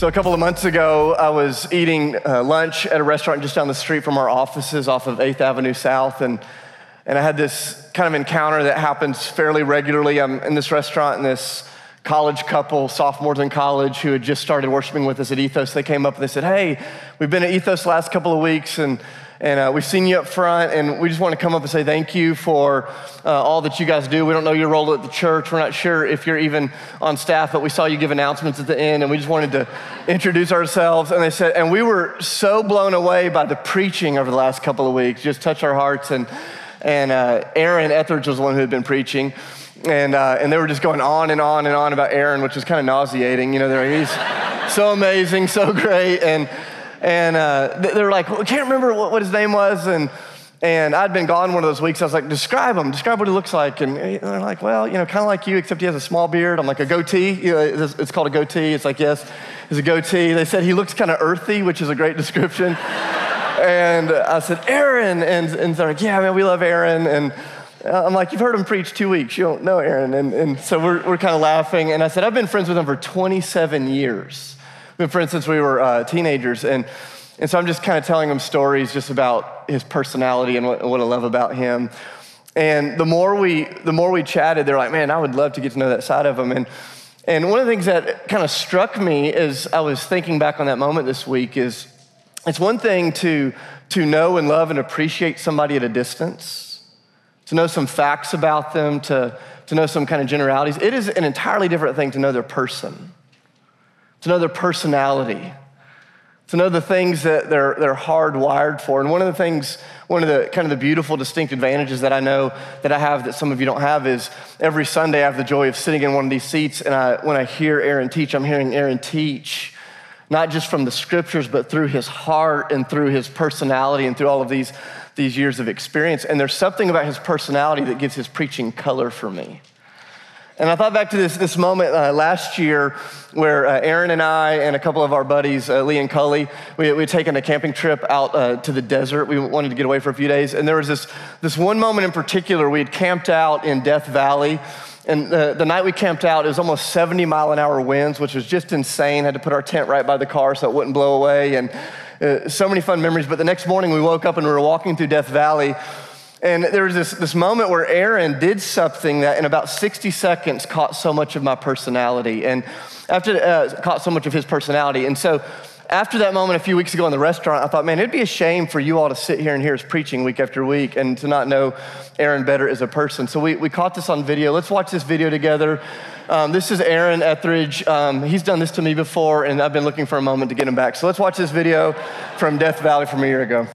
So, a couple of months ago, I was eating uh, lunch at a restaurant just down the street from our offices off of 8th Avenue South. And, and I had this kind of encounter that happens fairly regularly. I'm in this restaurant, and this college couple, sophomores in college, who had just started worshiping with us at Ethos, they came up and they said, Hey, we've been at Ethos last couple of weeks, and and uh, we've seen you up front, and we just want to come up and say thank you for uh, all that you guys do. We don't know your role at the church. We're not sure if you're even on staff, but we saw you give announcements at the end, and we just wanted to introduce ourselves. And they said, and we were so blown away by the preaching over the last couple of weeks, just touched our hearts. And, and uh, Aaron Etheridge was the one who had been preaching. And, uh, and they were just going on and on and on about Aaron, which was kind of nauseating. You know, they're, he's so amazing, so great. And, and uh, they're like, well, I can't remember what, what his name was. And, and I'd been gone one of those weeks. I was like, describe him, describe what he looks like. And they're like, well, you know, kind of like you, except he has a small beard. I'm like, a goatee? You know, it's called a goatee. It's like, yes, it's a goatee. They said he looks kind of earthy, which is a great description. and I said, Aaron. And, and they're like, yeah, man, we love Aaron. And I'm like, you've heard him preach two weeks. You don't know Aaron. And, and so we're, we're kind of laughing. And I said, I've been friends with him for 27 years been instance, we were uh, teenagers. And, and so I'm just kind of telling them stories just about his personality and what, what I love about him. And the more we, the more we chatted, they're like, man, I would love to get to know that side of him. And, and one of the things that kind of struck me as I was thinking back on that moment this week is it's one thing to, to know and love and appreciate somebody at a distance, to know some facts about them, to, to know some kind of generalities. It is an entirely different thing to know their person to know their personality, to know the things that they're, they're hardwired for. And one of the things, one of the kind of the beautiful, distinct advantages that I know that I have that some of you don't have is every Sunday I have the joy of sitting in one of these seats. And I, when I hear Aaron teach, I'm hearing Aaron teach, not just from the scriptures, but through his heart and through his personality and through all of these, these years of experience. And there's something about his personality that gives his preaching color for me. And I thought back to this, this moment uh, last year where uh, Aaron and I and a couple of our buddies, uh, Lee and Cully, we, we had taken a camping trip out uh, to the desert. We wanted to get away for a few days. And there was this, this one moment in particular, we had camped out in Death Valley. And the, the night we camped out, it was almost 70 mile an hour winds, which was just insane. Had to put our tent right by the car so it wouldn't blow away. And uh, so many fun memories. But the next morning, we woke up and we were walking through Death Valley. And there was this, this moment where Aaron did something that in about 60 seconds caught so much of my personality and after uh, caught so much of his personality. And so after that moment a few weeks ago in the restaurant, I thought, man, it'd be a shame for you all to sit here and hear us preaching week after week and to not know Aaron better as a person. So we, we caught this on video. Let's watch this video together. Um, this is Aaron Etheridge. Um, he's done this to me before, and I've been looking for a moment to get him back. So let's watch this video from Death Valley from a year ago.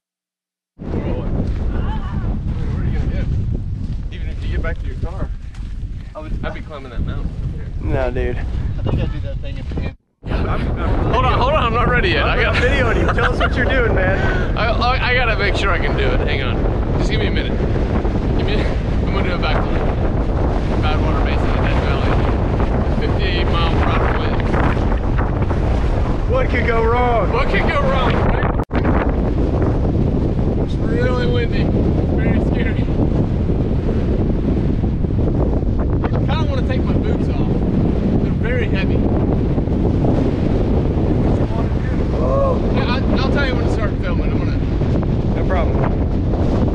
back to your car. I would, I'd be climbing that mountain. No, dude. I think I'd do that thing at the end. hold on, hold on, I'm not ready yet. I got video on you. Tell us what you're doing, man. I, I, I, gotta make sure I can do it. Hang on. Just give me a minute. Give me. I'm gonna do a backflip. Badwater Basin in Death Valley. 58 mile per hour wind. What could go wrong? What could go wrong? It's really windy. Very scary. take my boots off. They're very heavy. Oh. Yeah, I, will tell you when to start filming. I'm gonna. No problem.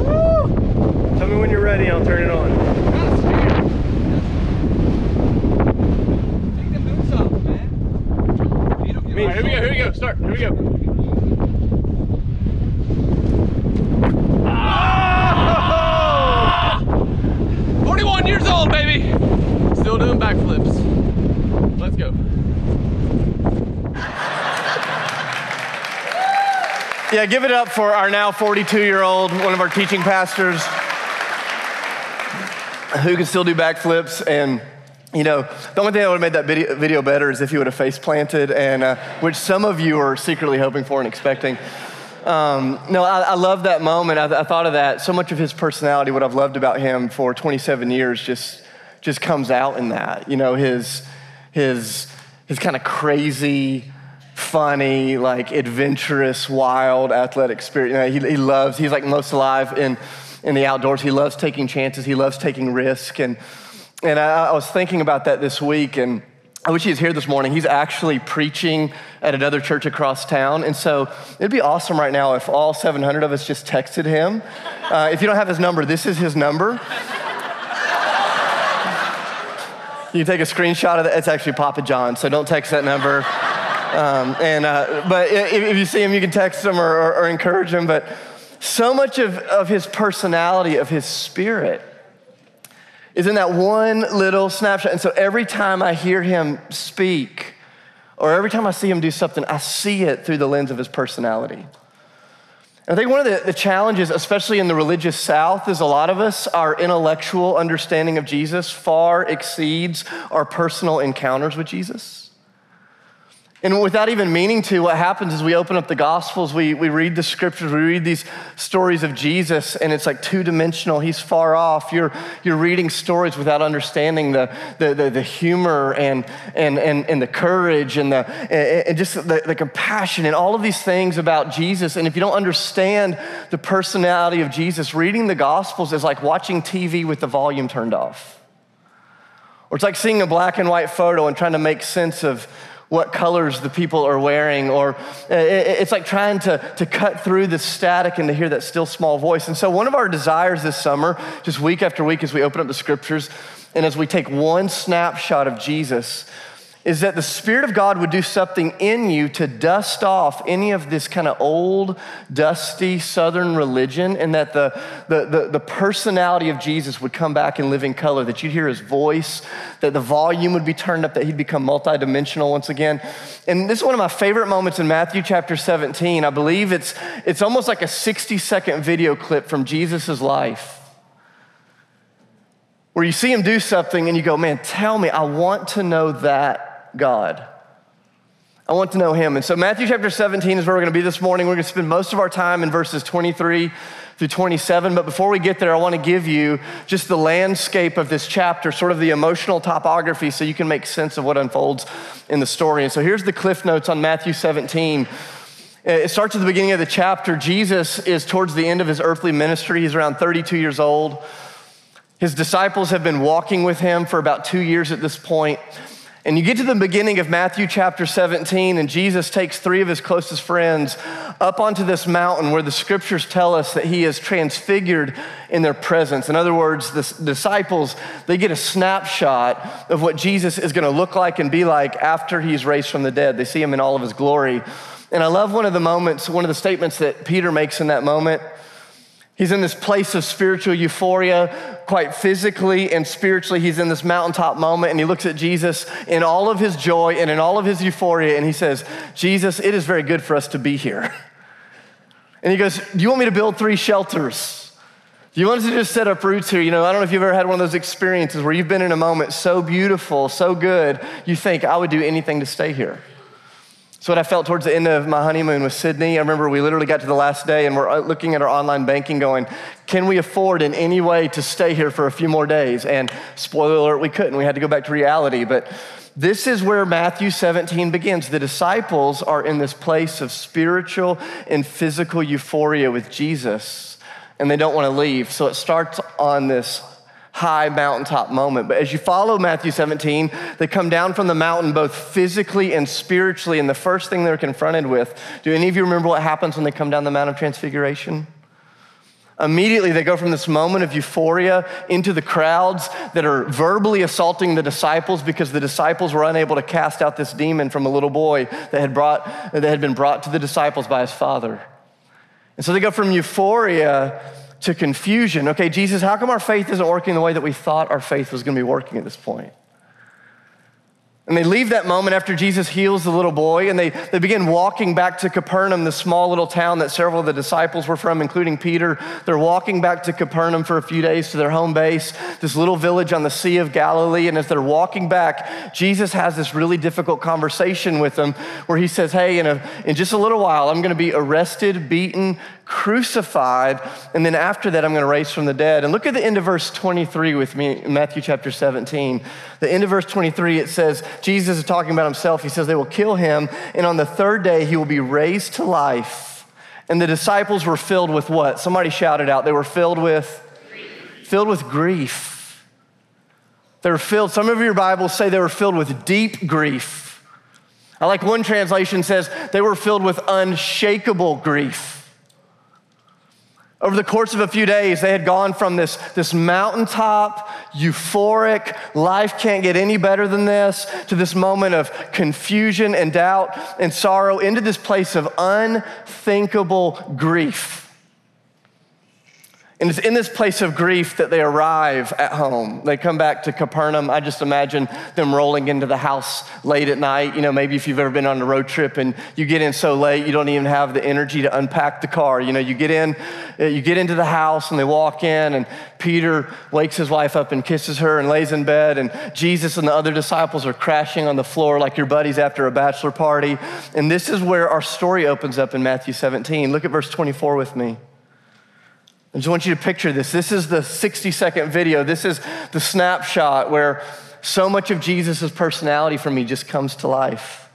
Woo! Tell me when you're ready. I'll turn it on. Kind of scared. Take the boots off, man. All right, here we go. Here we go. Start. Here we go. Ah! Years old, baby. Still doing backflips. Let's go. Yeah, give it up for our now 42 year old, one of our teaching pastors, who can still do backflips. And, you know, the only thing that would have made that video, better is if he would have face planted, and uh, which some of you are secretly hoping for and expecting. Um, no, I, I, love that moment. I, I, thought of that. So much of his personality, what I've loved about him for 27 years, just just comes out in that. You know, his, his, his kind of crazy, funny, like adventurous, wild, athletic spirit. You know, he, he loves, he's like most alive in, in the outdoors. He loves taking chances, he loves taking risk. And, and I, I was thinking about that this week, and I wish he was here this morning. He's actually preaching at another church across town. And so it'd be awesome right now if all 700 of us just texted him. Uh, if you don't have his number, this is his number. you can take a screenshot of that. It's actually Papa John, so don't text that number. Um, and, uh, but if, you see him, you can text him or, or, or encourage him. But so much of, of his personality, of his spirit, is in that one little snapshot. And so every time I hear him speak, or every time I see him do something, I see it through the lens of his personality. And I think one of the, the, challenges, especially in the religious South, is a lot of us, our intellectual understanding of Jesus far exceeds our personal encounters with Jesus. And without even meaning to, what happens is we open up the Gospels, we, we read the scriptures, we read these stories of Jesus, and it's like two dimensional. He's far off. You're, you're reading stories without understanding the, the, the, the humor and, and, and, and the courage and, the, and just the, the compassion and all of these things about Jesus. And if you don't understand the personality of Jesus, reading the Gospels is like watching TV with the volume turned off. Or it's like seeing a black and white photo and trying to make sense of what colors the people are wearing, or uh, it's like trying to, to cut through the static and to hear that still small voice. And so, one of our desires this summer, just week after week, as we open up the scriptures and as we take one snapshot of Jesus, is that the Spirit of God would do something in you to dust off any of this kind of old, dusty Southern religion, and that the, the, the, the, personality of Jesus would come back in living color, that you'd hear his voice, that the volume would be turned up, that he'd become multidimensional once again. And this is one of my favorite moments in Matthew chapter 17. I believe it's, it's almost like a 60 second video clip from Jesus' life where you see him do something and you go, man, tell me, I want to know that God. I want to know him. And so, Matthew chapter 17 is where we're going to be this morning. We're going to spend most of our time in verses 23 through 27. But before we get there, I want to give you just the landscape of this chapter, sort of the emotional topography, so you can make sense of what unfolds in the story. And so, here's the cliff notes on Matthew 17. It starts at the beginning of the chapter. Jesus is towards the end of his earthly ministry. He's around 32 years old. His disciples have been walking with him for about two years at this point. And you get to the beginning of Matthew chapter 17, and Jesus takes three of his closest friends up onto this mountain where the scriptures tell us that he is transfigured in their presence. In other words, the disciples, they get a snapshot of what Jesus is going to look like and be like after he's raised from the dead. They see him in all of his glory. And I love one of the moments, one of the statements that Peter makes in that moment. He's in this place of spiritual euphoria, quite physically and spiritually. He's in this mountaintop moment and he looks at Jesus in all of his joy and in all of his euphoria and he says, Jesus, it is very good for us to be here. And he goes, Do you want me to build three shelters? Do you want us to just set up roots here? You know, I don't know if you've ever had one of those experiences where you've been in a moment so beautiful, so good, you think, I would do anything to stay here. So what I felt towards the end of my honeymoon with Sydney. I remember we literally got to the last day and we're uh, looking at our online banking going, can we afford in any way to stay here for a few more days? And spoiler alert, we couldn't. We had to go back to reality. But this is where Matthew 17 begins. The disciples are in this place of spiritual and physical euphoria with Jesus, and they don't want to leave. So it starts on this high mountaintop moment. But as you follow Matthew 17, they come down from the mountain both physically and spiritually. And the first thing they're confronted with do any of you remember what happens when they come down the Mount of Transfiguration? Immediately, they go from this moment of euphoria into the crowds that are verbally assaulting the disciples because the disciples were unable to cast out this demon from a little boy that had, brought, that had been brought to the disciples by his father. And so they go from euphoria to confusion. Okay, Jesus, how come our faith isn't working the way that we thought our faith was going to be working at this point? And they leave that moment after Jesus heals the little boy and they, they begin walking back to Capernaum, the small little town that several of the disciples were from, including Peter. They're walking back to Capernaum for a few days to their home base, this little village on the Sea of Galilee. And as they're walking back, Jesus has this really difficult conversation with them where he says, Hey, in, a, in just a little while, I'm going to be arrested, beaten, crucified, and then after that, I'm going to raise from the dead. And look at the end of verse 23 with me, in Matthew chapter 17. The end of verse 23, it says, Jesus is talking about himself. He says, They will kill him, and on the third day, he will be raised to life. And the disciples were filled with what? Somebody shouted out. They were filled with? Grief. Filled with grief. They were filled, some of your Bibles say they were filled with deep grief. I like one translation says they were filled with unshakable grief. Over the course of a few days, they had gone from this, this mountaintop, euphoric, life can't get any better than this, to this moment of confusion and doubt and sorrow, into this place of unthinkable grief. And it's in this place of grief that they arrive at home. They come back to Capernaum. I just imagine them rolling into the house late at night. You know, maybe if you've ever been on a road trip and you get in so late, you don't even have the energy to unpack the car. You know, you get in, uh, you get into the house and they walk in and Peter wakes his wife up and kisses her and lays in bed and Jesus and the other disciples are crashing on the floor like your buddies after a bachelor party. And this is where our story opens up in Matthew 17. Look at verse 24 with me. I just want you to picture this. This is the 60 second video. This is the snapshot where so much of Jesus' personality for me just comes to life.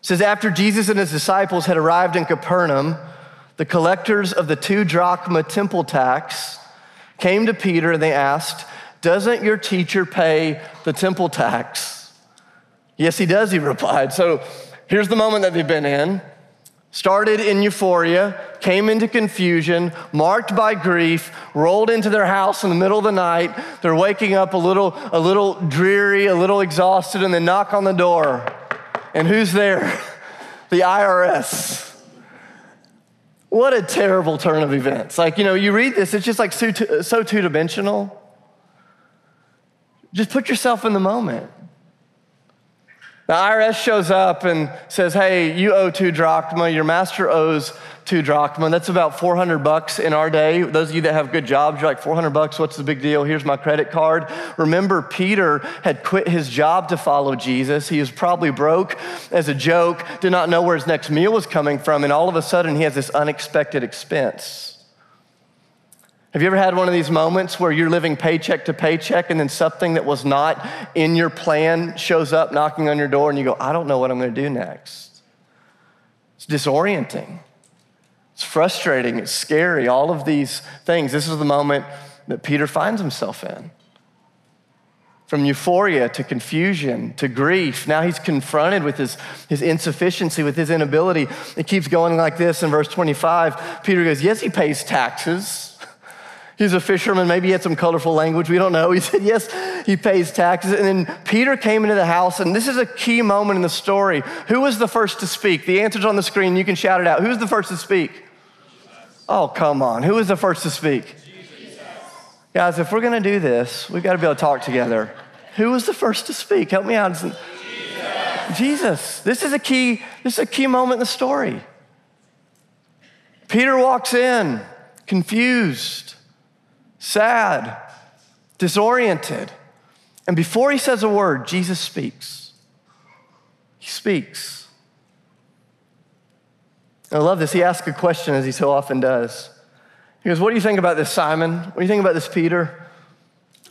It says, After Jesus and his disciples had arrived in Capernaum, the collectors of the two drachma temple tax came to Peter and they asked, Doesn't your teacher pay the temple tax? Yes, he does, he replied. So here's the moment that they've been in started in euphoria, came into confusion, marked by grief, rolled into their house in the middle of the night. They're waking up a little, a little dreary, a little exhausted, and they knock on the door. And who's there? The IRS. What a terrible turn of events. Like, you know, you read this, it's just like so two dimensional. Just put yourself in the moment. The IRS shows up and says, Hey, you owe two drachma, your master owes two drachma. That's about 400 bucks in our day. Those of you that have good jobs, you're like, 400 bucks, what's the big deal? Here's my credit card. Remember, Peter had quit his job to follow Jesus. He was probably broke as a joke, did not know where his next meal was coming from, and all of a sudden he has this unexpected expense. Have you ever had one of these moments where you're living paycheck to paycheck and then something that was not in your plan shows up knocking on your door and you go, I don't know what I'm going to do next? It's disorienting. It's frustrating. It's scary. All of these things. This is the moment that Peter finds himself in. From euphoria to confusion to grief. Now he's confronted with his, his insufficiency, with his inability. It keeps going like this in verse 25. Peter goes, Yes, he pays taxes. He's a fisherman. Maybe he had some colorful language. We don't know. He said, yes, he pays taxes. And then Peter came into the house, and this is a key moment in the story. Who was the first to speak? The answer's on the screen. You can shout it out. Who's the first to speak? Oh, come on. Who was the first to speak? Jesus. Guys, if we're going to do this, we've got to be able to talk together. Who was the first to speak? Help me out. Jesus. Jesus. This is a key, this is a key moment in the story. Peter walks in, confused sad, disoriented. And before he says a word, Jesus speaks. He speaks. I love this. He asks a question as he so often does. He goes, What do you think about this, Simon? What do you think about this, Peter?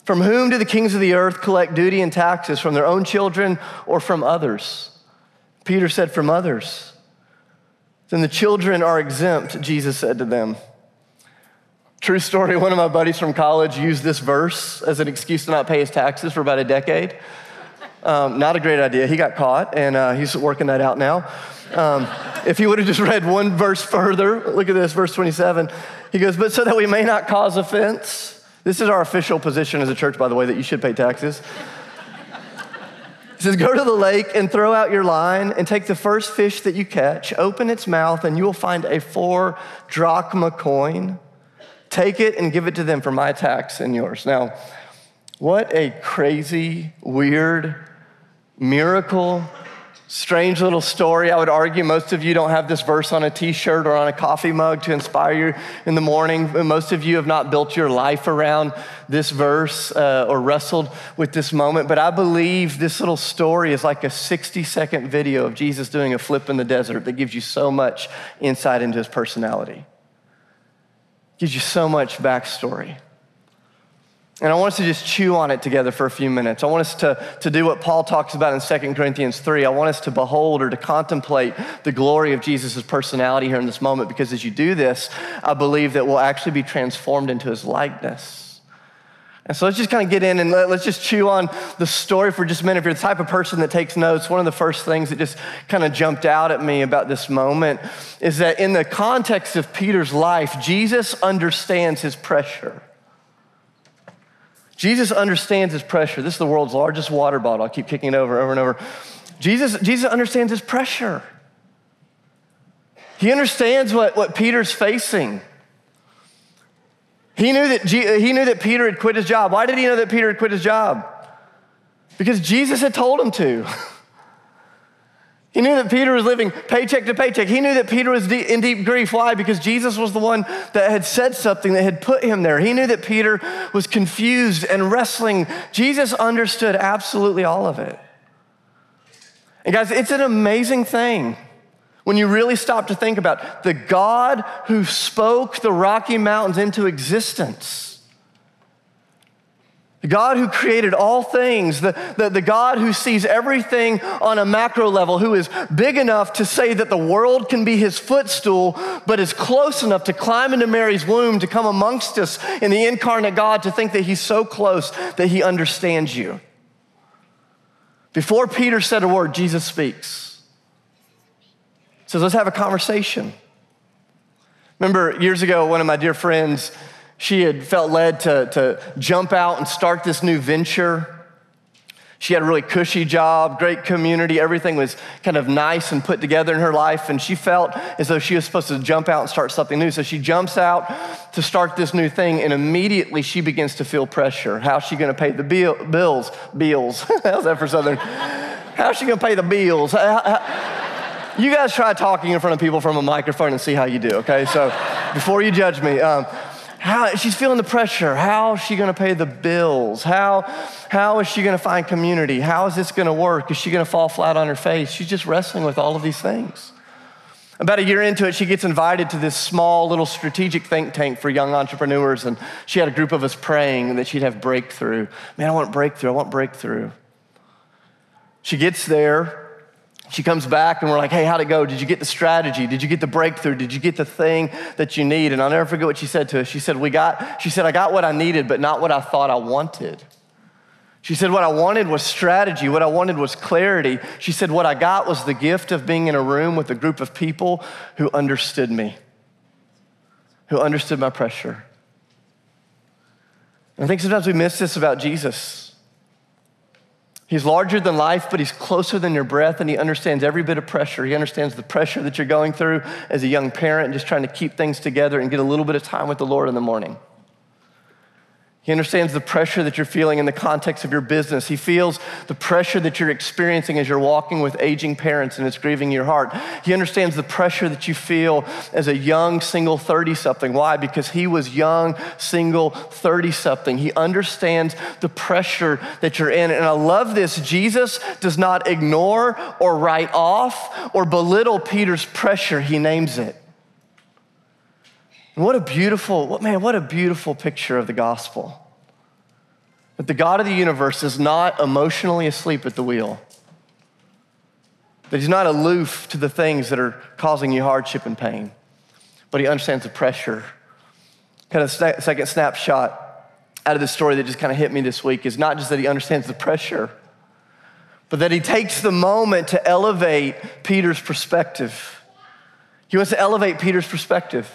From whom do the kings of the earth collect duty and taxes? From their own children or from others? Peter said, From others. Then the children are exempt, Jesus said to them. True story, one of my buddies from college used this verse as an excuse to not pay his taxes for about a decade. Um, not a great idea. He got caught, and uh, he's working that out now. Um, if he would have just read one verse further, look at this, verse 27. He goes, But so that we may not cause offense, this is our official position as a church, by the way, that you should pay taxes. He says, Go to the lake and throw out your line and take the first fish that you catch, open its mouth, and you will find a four drachma coin. Take it and give it to them for my tax and yours. Now, what a crazy, weird, miracle, strange little story. I would argue most of you don't have this verse on a t shirt or on a coffee mug to inspire you in the morning. Most of you have not built your life around this verse uh, or wrestled with this moment. But I believe this little story is like a 60 second video of Jesus doing a flip in the desert that gives you so much insight into his personality. Gives you so much backstory. And I want us to just chew on it together for a few minutes. I want us to, to do what Paul talks about in 2 Corinthians 3. I want us to behold or to contemplate the glory of Jesus' personality here in this moment because as you do this, I believe that we'll actually be transformed into his likeness. And so let's just kind of get in and let, us just chew on the story for just a minute. If you're the type of person that takes notes, one of the first things that just kind of jumped out at me about this moment is that in the context of Peter's life, Jesus understands his pressure. Jesus understands his pressure. This is the world's largest water bottle. I keep kicking it over, over and over. Jesus, Jesus understands his pressure. He understands what, what Peter's facing. He knew, that he knew that Peter had quit his job. Why did he know that Peter had quit his job? Because Jesus had told him to. He knew that Peter was living paycheck to paycheck. He knew that Peter was in deep grief. Why? Because Jesus was the one that had said something that had put him there. He knew that Peter was confused and wrestling. Jesus understood absolutely all of it. And guys, it's an amazing thing when you really stop to think about the God who spoke the Rocky Mountains into existence. The God who created all things, the, the, the, God who sees everything on a macro level, who is big enough to say that the world can be his footstool, but is close enough to climb into Mary's womb, to come amongst us in the incarnate God, to think that he's so close that he understands you. Before Peter said a word, Jesus speaks says, let's have a conversation. Remember years ago, one of my dear friends, she had felt led to, to jump out and start this new venture. She had a really cushy job, great community, everything was kind of nice and put together in her life, and she felt as though she was supposed to jump out and start something new. So she jumps out to start this new thing, and immediately she begins to feel pressure. How's she gonna pay the bill, bills? Bills. How's that for Southern? How's she gonna pay the bills? How, how, you guys try talking in front of people from a microphone and see how you do, okay? So before you judge me, um, how, she's feeling the pressure. How is she going to pay the bills? How, how is she going to find community? How is this going to work? Is she going to fall flat on her face? She's just wrestling with all of these things. About a year into it, she gets invited to this small little strategic think tank for young entrepreneurs, and she had a group of us praying that she'd have breakthrough. Man, I want breakthrough. I want breakthrough. She gets there, she comes back and we're like, hey, how'd it go? Did you get the strategy? Did you get the breakthrough? Did you get the thing that you need? And I'll never forget what she said to us. She said, We got, she said, I got what I needed, but not what I thought I wanted. She said, What I wanted was strategy. What I wanted was clarity. She said, What I got was the gift of being in a room with a group of people who understood me, who understood my pressure. I think sometimes we miss this about Jesus. He's larger than life, but he's closer than your breath, and he understands every bit of pressure. He understands the pressure that you're going through as a young parent, just trying to keep things together and get a little bit of time with the Lord in the morning. He understands the pressure that you're feeling in the context of your business. He feels the pressure that you're experiencing as you're walking with aging parents and it's grieving your heart. He understands the pressure that you feel as a young single 30 something. Why? Because he was young, single 30 something. He understands the pressure that you're in. And I love this. Jesus does not ignore or write off or belittle Peter's pressure, he names it. What a beautiful, what, man, what a beautiful picture of the gospel. That the God of the universe is not emotionally asleep at the wheel. That he's not aloof to the things that are causing you hardship and pain, but he understands the pressure. Kind of second snapshot out of the story that just kind of hit me this week is not just that he understands the pressure, but that he takes the moment to elevate Peter's perspective. He wants to elevate Peter's perspective.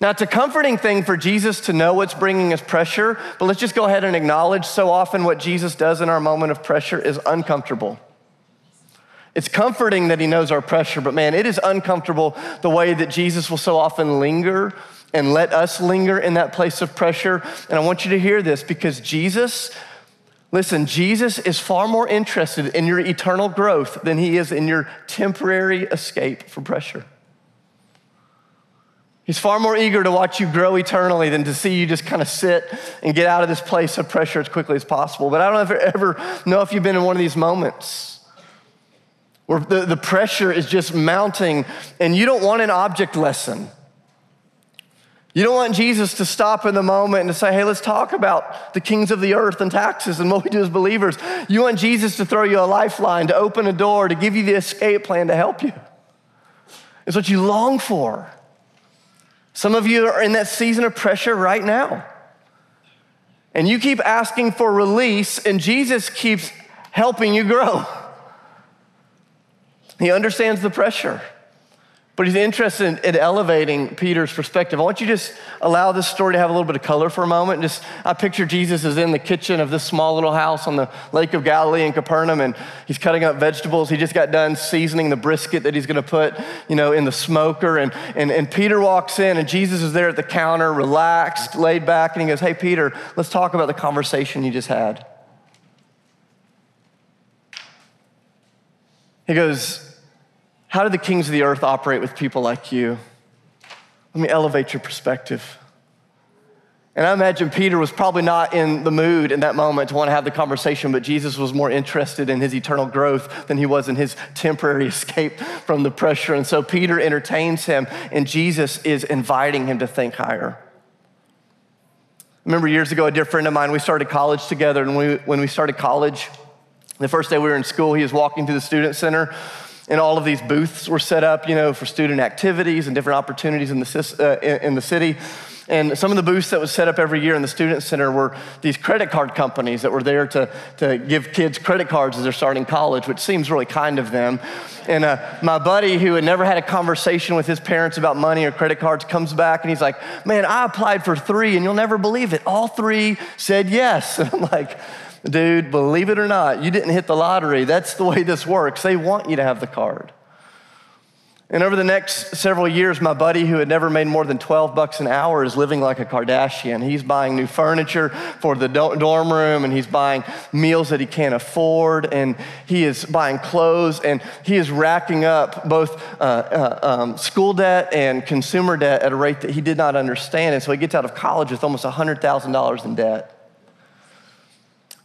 Now, it's a comforting thing for Jesus to know what's bringing us pressure, but let's just go ahead and acknowledge so often what Jesus does in our moment of pressure is uncomfortable. It's comforting that he knows our pressure, but man, it is uncomfortable the way that Jesus will so often linger and let us linger in that place of pressure. And I want you to hear this because Jesus, listen, Jesus is far more interested in your eternal growth than he is in your temporary escape from pressure. He's far more eager to watch you grow eternally than to see you just kind of sit and get out of this place of pressure as quickly as possible. But I don't ever, ever know if you've been in one of these moments where the, the pressure is just mounting and you don't want an object lesson. You don't want Jesus to stop in the moment and to say, hey, let's talk about the kings of the earth and taxes and what we do as believers. You want Jesus to throw you a lifeline, to open a door, to give you the escape plan to help you. It's what you long for. Some of you are in that season of pressure right now. And you keep asking for release, and Jesus keeps helping you grow. He understands the pressure. But he's interested in elevating Peter's perspective. I want you to just allow this story to have a little bit of color for a moment. Just I picture Jesus is in the kitchen of this small little house on the Lake of Galilee in Capernaum, and he's cutting up vegetables. He just got done seasoning the brisket that he's going to put, you know, in the smoker. And, and, and Peter walks in, and Jesus is there at the counter, relaxed, laid back, and he goes, Hey, Peter, let's talk about the conversation you just had. He goes, how do the kings of the earth operate with people like you? Let me elevate your perspective. And I imagine Peter was probably not in the mood in that moment to want to have the conversation, but Jesus was more interested in his eternal growth than he was in his temporary escape from the pressure. And so Peter entertains him, and Jesus is inviting him to think higher. I remember years ago, a dear friend of mine, we started college together, and we, when we started college, the first day we were in school, he was walking to the student center and all of these booths were set up, you know, for student activities and different opportunities in the, uh, in the city. And some of the booths that was set up every year in the student center were these credit card companies that were there to, to give kids credit cards as they're starting college, which seems really kind of them. And uh, my buddy, who had never had a conversation with his parents about money or credit cards, comes back and he's like, Man, I applied for three, and you'll never believe it. All three said yes. And I'm like, Dude, believe it or not, you didn't hit the lottery. That's the way this works. They want you to have the card. And over the next several years, my buddy who had never made more than 12 bucks an hour is living like a Kardashian. He's buying new furniture for the dorm room and he's buying meals that he can't afford and he is buying clothes and he is racking up both uh, uh, um, school debt and consumer debt at a rate that he did not understand. And so he gets out of college with almost $100,000 in debt.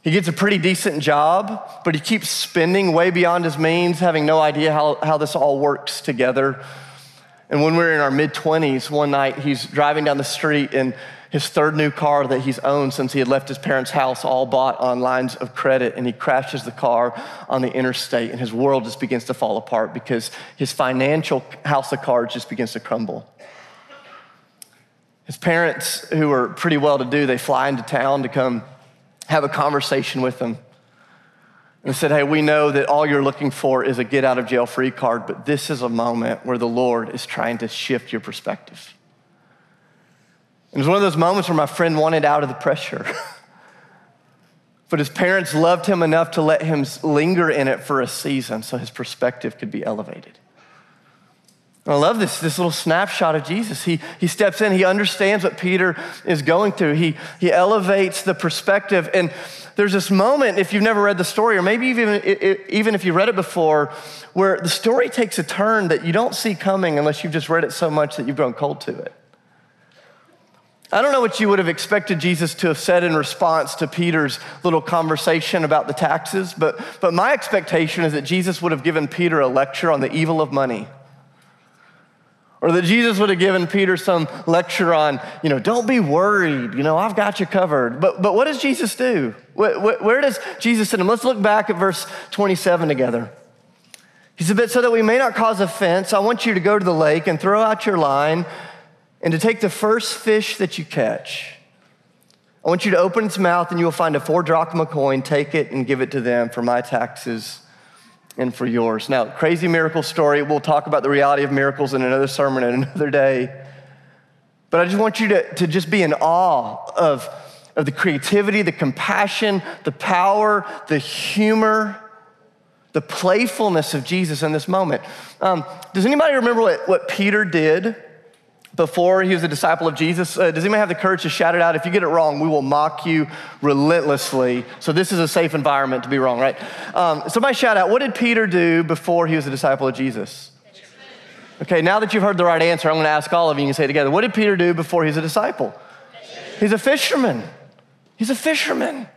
He gets a pretty decent job, but he keeps spending way beyond his means, having no idea how, how this all works together. And when we are in our mid 20s, one night he's driving down the street in his third new car that he's owned since he had left his parents' house, all bought on lines of credit, and he crashes the car on the interstate, and his world just begins to fall apart because his financial house of cards just begins to crumble. His parents, who are pretty well to do, they fly into town to come have a conversation with them and said, Hey, we know that all you're looking for is a get out of jail free card, but this is a moment where the Lord is trying to shift your perspective. It was one of those moments where my friend wanted out of the pressure. but his parents loved him enough to let him linger in it for a season so his perspective could be elevated. I love this, this little snapshot of Jesus. He, he steps in, he understands what Peter is going through, he, he elevates the perspective. And there's this moment, if you've never read the story, or maybe even, even if you read it before, where the story takes a turn that you don't see coming unless you've just read it so much that you've grown cold to it. I don't know what you would have expected Jesus to have said in response to Peter's little conversation about the taxes, but, but my expectation is that Jesus would have given Peter a lecture on the evil of money. Or that Jesus would have given Peter some lecture on, you know, don't be worried, you know, I've got you covered. But, but what does Jesus do? Where, where does Jesus send him? Let's look back at verse 27 together. He said, But so that we may not cause offense, I want you to go to the lake and throw out your line and to take the first fish that you catch. I want you to open its mouth and you will find a four drachma coin. Take it and give it to them for my taxes and for yours. Now, crazy miracle story. We'll talk about the reality of miracles in another sermon at another day. But I just want you to, to just be in awe of, of the creativity, the compassion, the power, the humor, the playfulness of Jesus in this moment. Um, does anybody remember what, what Peter did before he was a disciple of Jesus. Uh, does anyone have the courage to shout it out? If you get it wrong, we will mock you relentlessly. So this is a safe environment to be wrong, right? Um, somebody shout out, what did Peter do before he was a disciple of Jesus? Okay, now that you've heard the right answer, I'm going to ask all of you, can say together. What did Peter do before he was a disciple? He's a fisherman. He's a fisherman.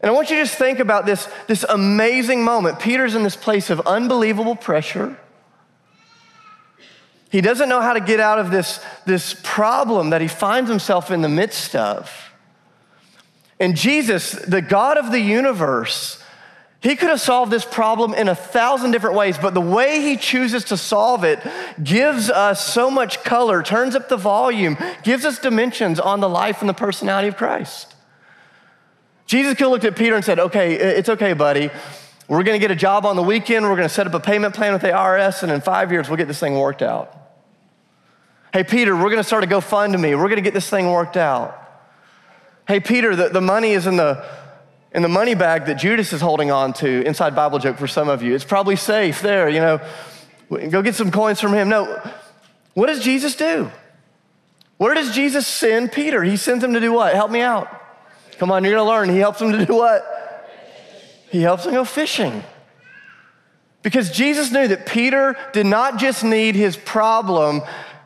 And I want you to just think about this, this amazing moment. Peter's in this place of unbelievable pressure. He doesn't know how to get out of this, this problem that he finds himself in the midst of. And Jesus, the God of the universe, He could have solved this problem in a thousand different ways, but the way he chooses to solve it gives us so much color, turns up the volume, gives us dimensions on the life and the personality of Christ. Jesus could have looked at Peter and said, Okay, it's okay, buddy. We're gonna get a job on the weekend, we're gonna set up a payment plan with the IRS, and in five years, we'll get this thing worked out. Hey, Peter, we're gonna start a GoFundMe, we're gonna get this thing worked out. Hey, Peter, the, the money is in the in the money bag that Judas is holding on to, inside Bible joke for some of you. It's probably safe there, you know. Go get some coins from him. No. What does Jesus do? Where does Jesus send Peter? He sends him to do what? Help me out. Come on, you're gonna learn. He helps him to do what? He helps him go fishing. Because Jesus knew that Peter did not just need his problem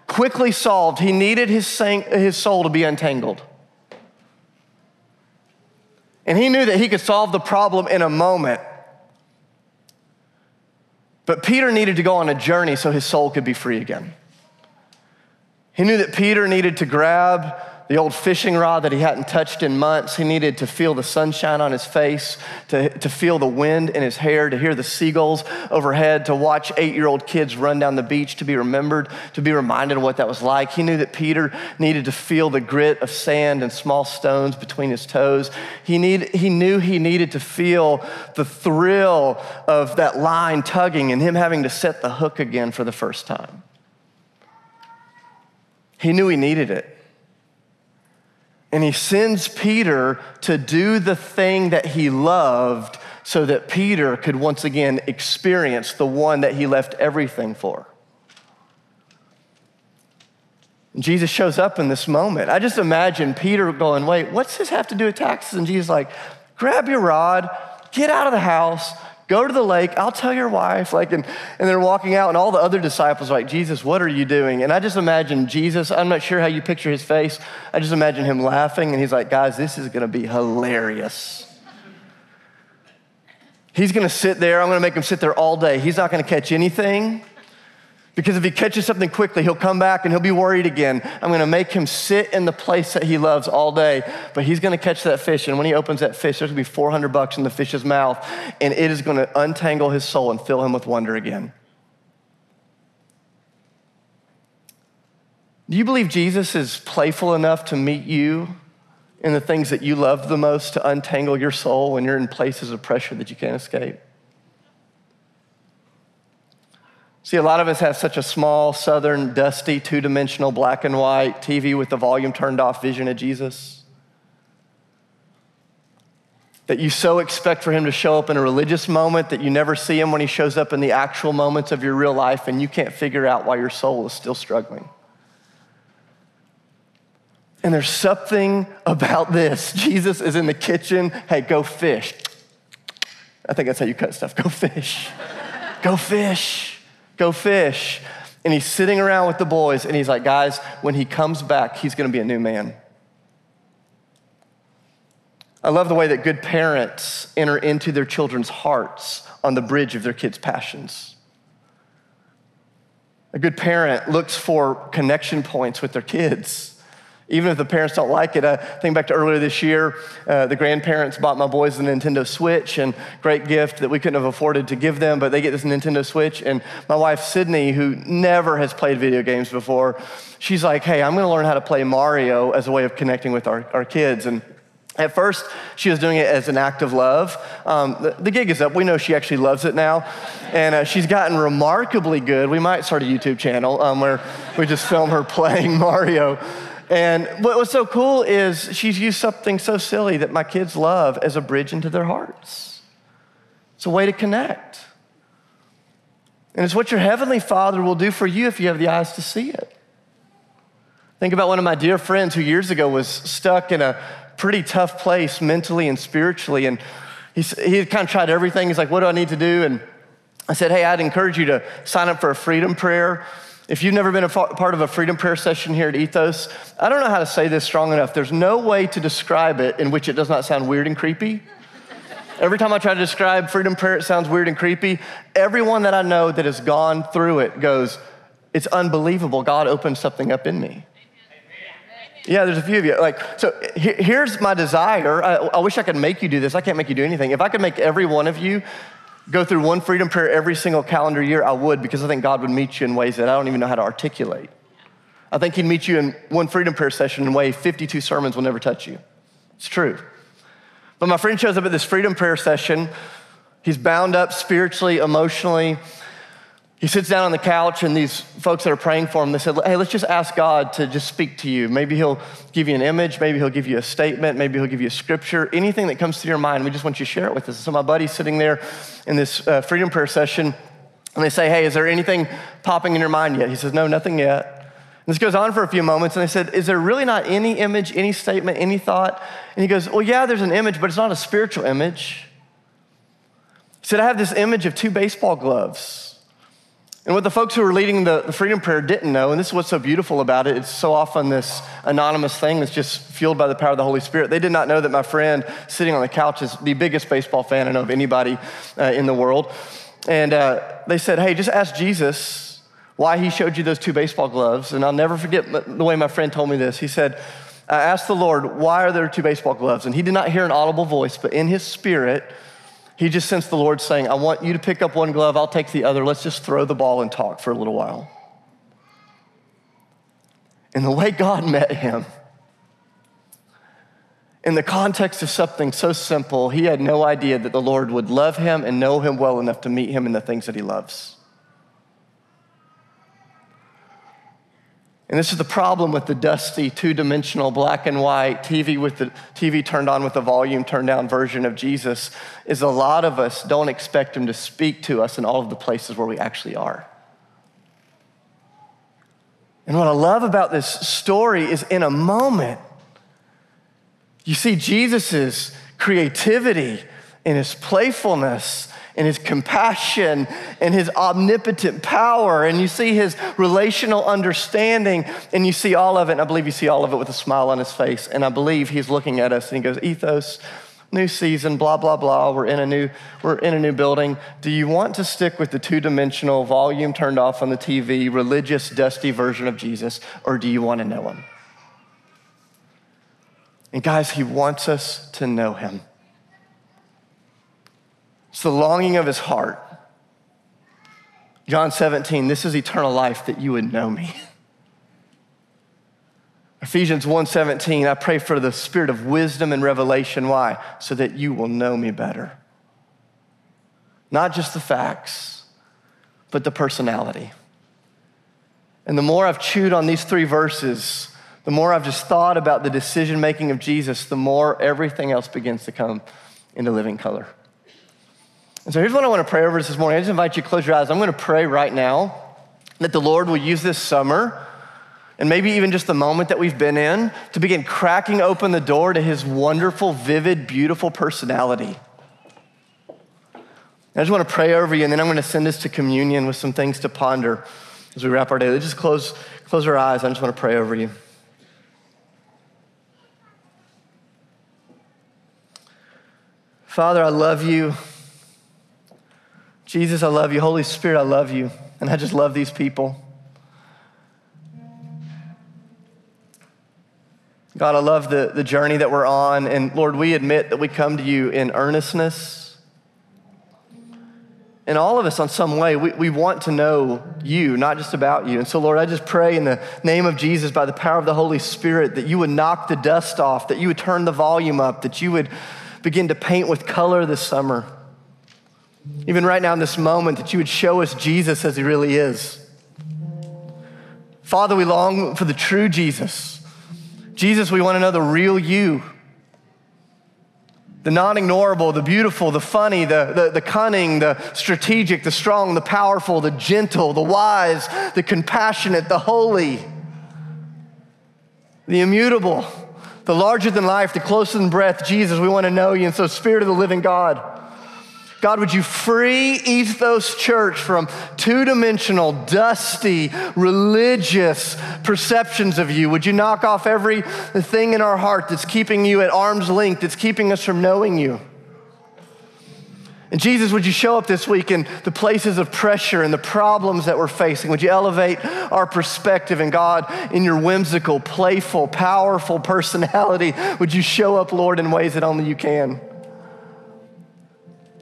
quickly solved, he needed his, soul to be untangled. And he knew that he could solve the problem in a moment. But Peter needed to go on a journey so his soul could be free again. He knew that Peter needed to grab the old fishing rod that he hadn't touched in months. He needed to feel the sunshine on his face, to, to feel the wind in his hair, to hear the seagulls overhead, to watch eight year old kids run down the beach, to be remembered, to be reminded of what that was like. He knew that Peter needed to feel the grit of sand and small stones between his toes. He, need, he knew he needed to feel the thrill of that line tugging and him having to set the hook again for the first time. He knew he needed it. And he sends Peter to do the thing that he loved so that Peter could once again experience the one that he left everything for. And Jesus shows up in this moment. I just imagine Peter going, Wait, what's this have to do with taxes? And Jesus, like, grab your rod, get out of the house, Go to the lake. I'll tell your wife. Like, and, and they're walking out, and all the other disciples are like, Jesus, what are you doing? And I just imagine Jesus, I'm not sure how you picture his face. I just imagine him laughing, and he's like, guys, this is going to be hilarious. He's going to sit there. I'm going to make him sit there all day. He's not going to catch anything. Because if he catches something quickly, he'll come back and he'll be worried again. I'm going to make him sit in the place that he loves all day, but he's going to catch that fish. And when he opens that fish, there's going to be 400 bucks in the fish's mouth, and it is going to untangle his soul and fill him with wonder again. Do you believe Jesus is playful enough to meet you in the things that you love the most to untangle your soul when you're in places of pressure that you can't escape? See, a lot of us have such a small, southern, dusty, two dimensional, black and white TV with the volume turned off vision of Jesus. That you so expect for him to show up in a religious moment that you never see him when he shows up in the actual moments of your real life, and you can't figure out why your soul is still struggling. And there's something about this. Jesus is in the kitchen. Hey, go fish. I think that's how you cut stuff. Go fish. go fish go fish. And he's sitting around with the boys and he's like, guys, when he comes back, he's gonna be a new man. I love the way that good parents enter into their children's hearts on the bridge of their kids' passions. A good parent looks for connection points with their kids even if the parents don't like it. I think back to earlier this year, uh, the grandparents bought my boys a Nintendo Switch, and great gift that we couldn't have afforded to give them, but they get this Nintendo Switch. And my wife, Sydney, who never has played video games before, she's like, hey, I'm gonna learn how to play Mario as a way of connecting with our, our kids. And at first, she was doing it as an act of love. Um, the, the, gig is up. We know she actually loves it now. And uh, she's gotten remarkably good. We might start a YouTube channel um, where we just film her playing Mario. And what was so cool is she's used something so silly that my kids love as a bridge into their hearts. It's a way to connect. And it's what your heavenly Father will do for you if you have the eyes to see it. Think about one of my dear friends who years ago was stuck in a pretty tough place mentally and spiritually. And he, he kind of tried everything. He's like, What do I need to do? And I said, Hey, I'd encourage you to sign up for a freedom prayer. If you've never been a part of a freedom prayer session here at Ethos, I don't know how to say this strong enough. There's no way to describe it in which it does not sound weird and creepy. Every time I try to describe freedom prayer, it sounds weird and creepy. Everyone that I know that has gone through it goes, It's unbelievable. God opened something up in me. Yeah, there's a few of you. Like, so here's my desire. I, I wish I could make you do this. I can't make you do anything. If I could make every one of you go through one freedom prayer every single calendar year, I would because I think God would meet you in ways that I don't even know how to articulate. I think He'd meet you in one freedom prayer session in a way 52 sermons will never touch you. It's true. But my friend shows up at this freedom prayer session. He's bound up spiritually, emotionally. He sits down on the couch, and these folks that are praying for him, they said, Hey, let's just ask God to just speak to you. Maybe He'll give you an image, maybe He'll give you a statement, maybe He'll give you a scripture, anything that comes to your mind. We just want you to share it with us. So, my buddy's sitting there in this uh, freedom prayer session, and they say, Hey, is there anything popping in your mind yet? He says, No, nothing yet. And this goes on for a few moments, and they said, Is there really not any image, any statement, any thought? And he goes, Well, yeah, there's an image, but it's not a spiritual image. He said, I have this image of two baseball gloves. And what the folks who were leading the, the, freedom prayer didn't know, and this is what's so beautiful about it, it's so often this anonymous thing that's just fueled by the power of the Holy Spirit. They did not know that my friend sitting on the couch is the biggest baseball fan I know of anybody uh, in the world. And uh, they said, hey, just ask Jesus why he showed you those two baseball gloves. And I'll never forget the way my friend told me this. He said, I asked the Lord, why are there two baseball gloves? And he did not hear an audible voice, but in his spirit, he just sensed the Lord saying, I want you to pick up one glove, I'll take the other. Let's just throw the ball and talk for a little while. And the way God met him, in the context of something so simple, he had no idea that the Lord would love him and know him well enough to meet him in the things that he loves. And this is the problem with the dusty, two dimensional, black and white TV with the TV turned on with the volume turned down version of Jesus is a lot of us don't expect him to speak to us in all of the places where we actually are. And what I love about this story is in a moment, you see Jesus' creativity and his playfulness and his compassion and his omnipotent power. And you see his relational understanding, and you see all of it. And I believe you see all of it with a smile on his face. And I believe he's looking at us and he goes, Ethos, new season, blah, blah, blah. We're in a new, we're in a new building. Do you want to stick with the two-dimensional, volume turned off on the TV, religious, dusty version of Jesus, or do you want to know him? And guys, he wants us to know him. It's the longing of his heart. John 17, this is eternal life that you would know me. Ephesians 1:17, I pray for the spirit of wisdom and revelation. Why? So that you will know me better. Not just the facts, but the personality. And the more I've chewed on these three verses, the more I've just thought about the decision making of Jesus, the more everything else begins to come into living color. And so here's what I want to pray over this morning. I just invite you to close your eyes. I'm going to pray right now that the Lord will use this summer and maybe even just the moment that we've been in to begin cracking open the door to his wonderful, vivid, beautiful personality. I just want to pray over you, and then I'm going to send us to communion with some things to ponder as we wrap our day. Let's just close, close our eyes. I just want to pray over you. Father, I love you. Jesus, I love you. Holy Spirit, I love you. And I just love these people. God, I love the, the journey that we're on. And Lord, we admit that we come to you in earnestness. And all of us, on some way, we, we want to know you, not just about you. And so, Lord, I just pray in the name of Jesus, by the power of the Holy Spirit, that you would knock the dust off, that you would turn the volume up, that you would begin to paint with color this summer even right now in this moment, that you would show us Jesus as he really is. Father, we long for the true Jesus. Jesus, we want to know the real you. The non ignorable, the beautiful, the funny, the, the, the, cunning, the strategic, the strong, the powerful, the gentle, the wise, the compassionate, the holy, the immutable, the larger than life, the closer than breath. Jesus, we want to know you. And so, Spirit of the living God, God, would you free Ethos Church from two dimensional, dusty, religious perceptions of you? Would you knock off every thing in our heart that's keeping you at arm's length, that's keeping us from knowing you? And Jesus, would you show up this week in the places of pressure and the problems that we're facing? Would you elevate our perspective? And God, in your whimsical, playful, powerful personality, would you show up, Lord, in ways that only you can?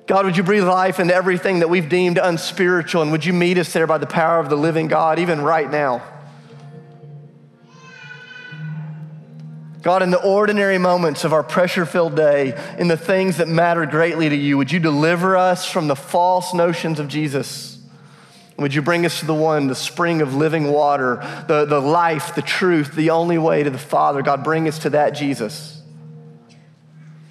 God, would you breathe life into everything that we've deemed unspiritual? And would you meet us there by the power of the living God, even right now? God, in the ordinary moments of our pressure filled day, in the things that matter greatly to you, would you deliver us from the false notions of Jesus? Would you bring us to the one, the spring of living water, the, the life, the truth, the only way to the Father? God, bring us to that Jesus.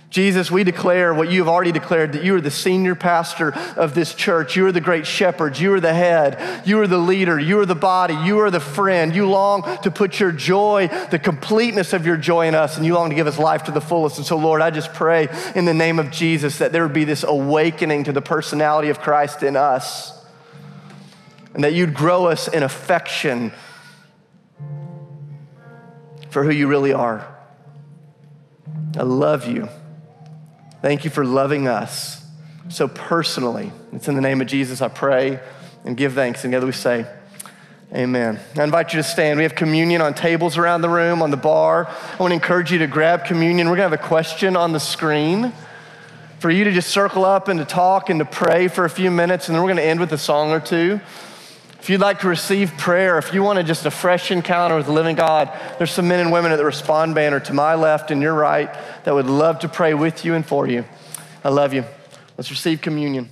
Jesus, we declare what you have already declared that you are the senior pastor of this church. You are the great shepherd. You are the head. You are the leader. You are the body. You are the friend. You long to put your joy, the completeness of your joy in us, and you long to give us life to the fullest. And so, Lord, I just pray in the name of Jesus that there would be this awakening to the personality of Christ in us, and that you'd grow us in affection for who you really are. I love you. Thank you for loving us so personally. It's in the name of Jesus I pray and give thanks. And together we say, Amen. I invite you to stand. We have communion on tables around the room, on the bar. I want to encourage you to grab communion. We're going to have a question on the screen for you to just circle up and to talk and to pray for a few minutes, and then we're going to end with a song or two. If you'd like to receive prayer, if you want just a fresh encounter with the living God, there's some men and women at the Respond banner to my left and your right that would love to pray with you and for you. I love you. Let's receive communion.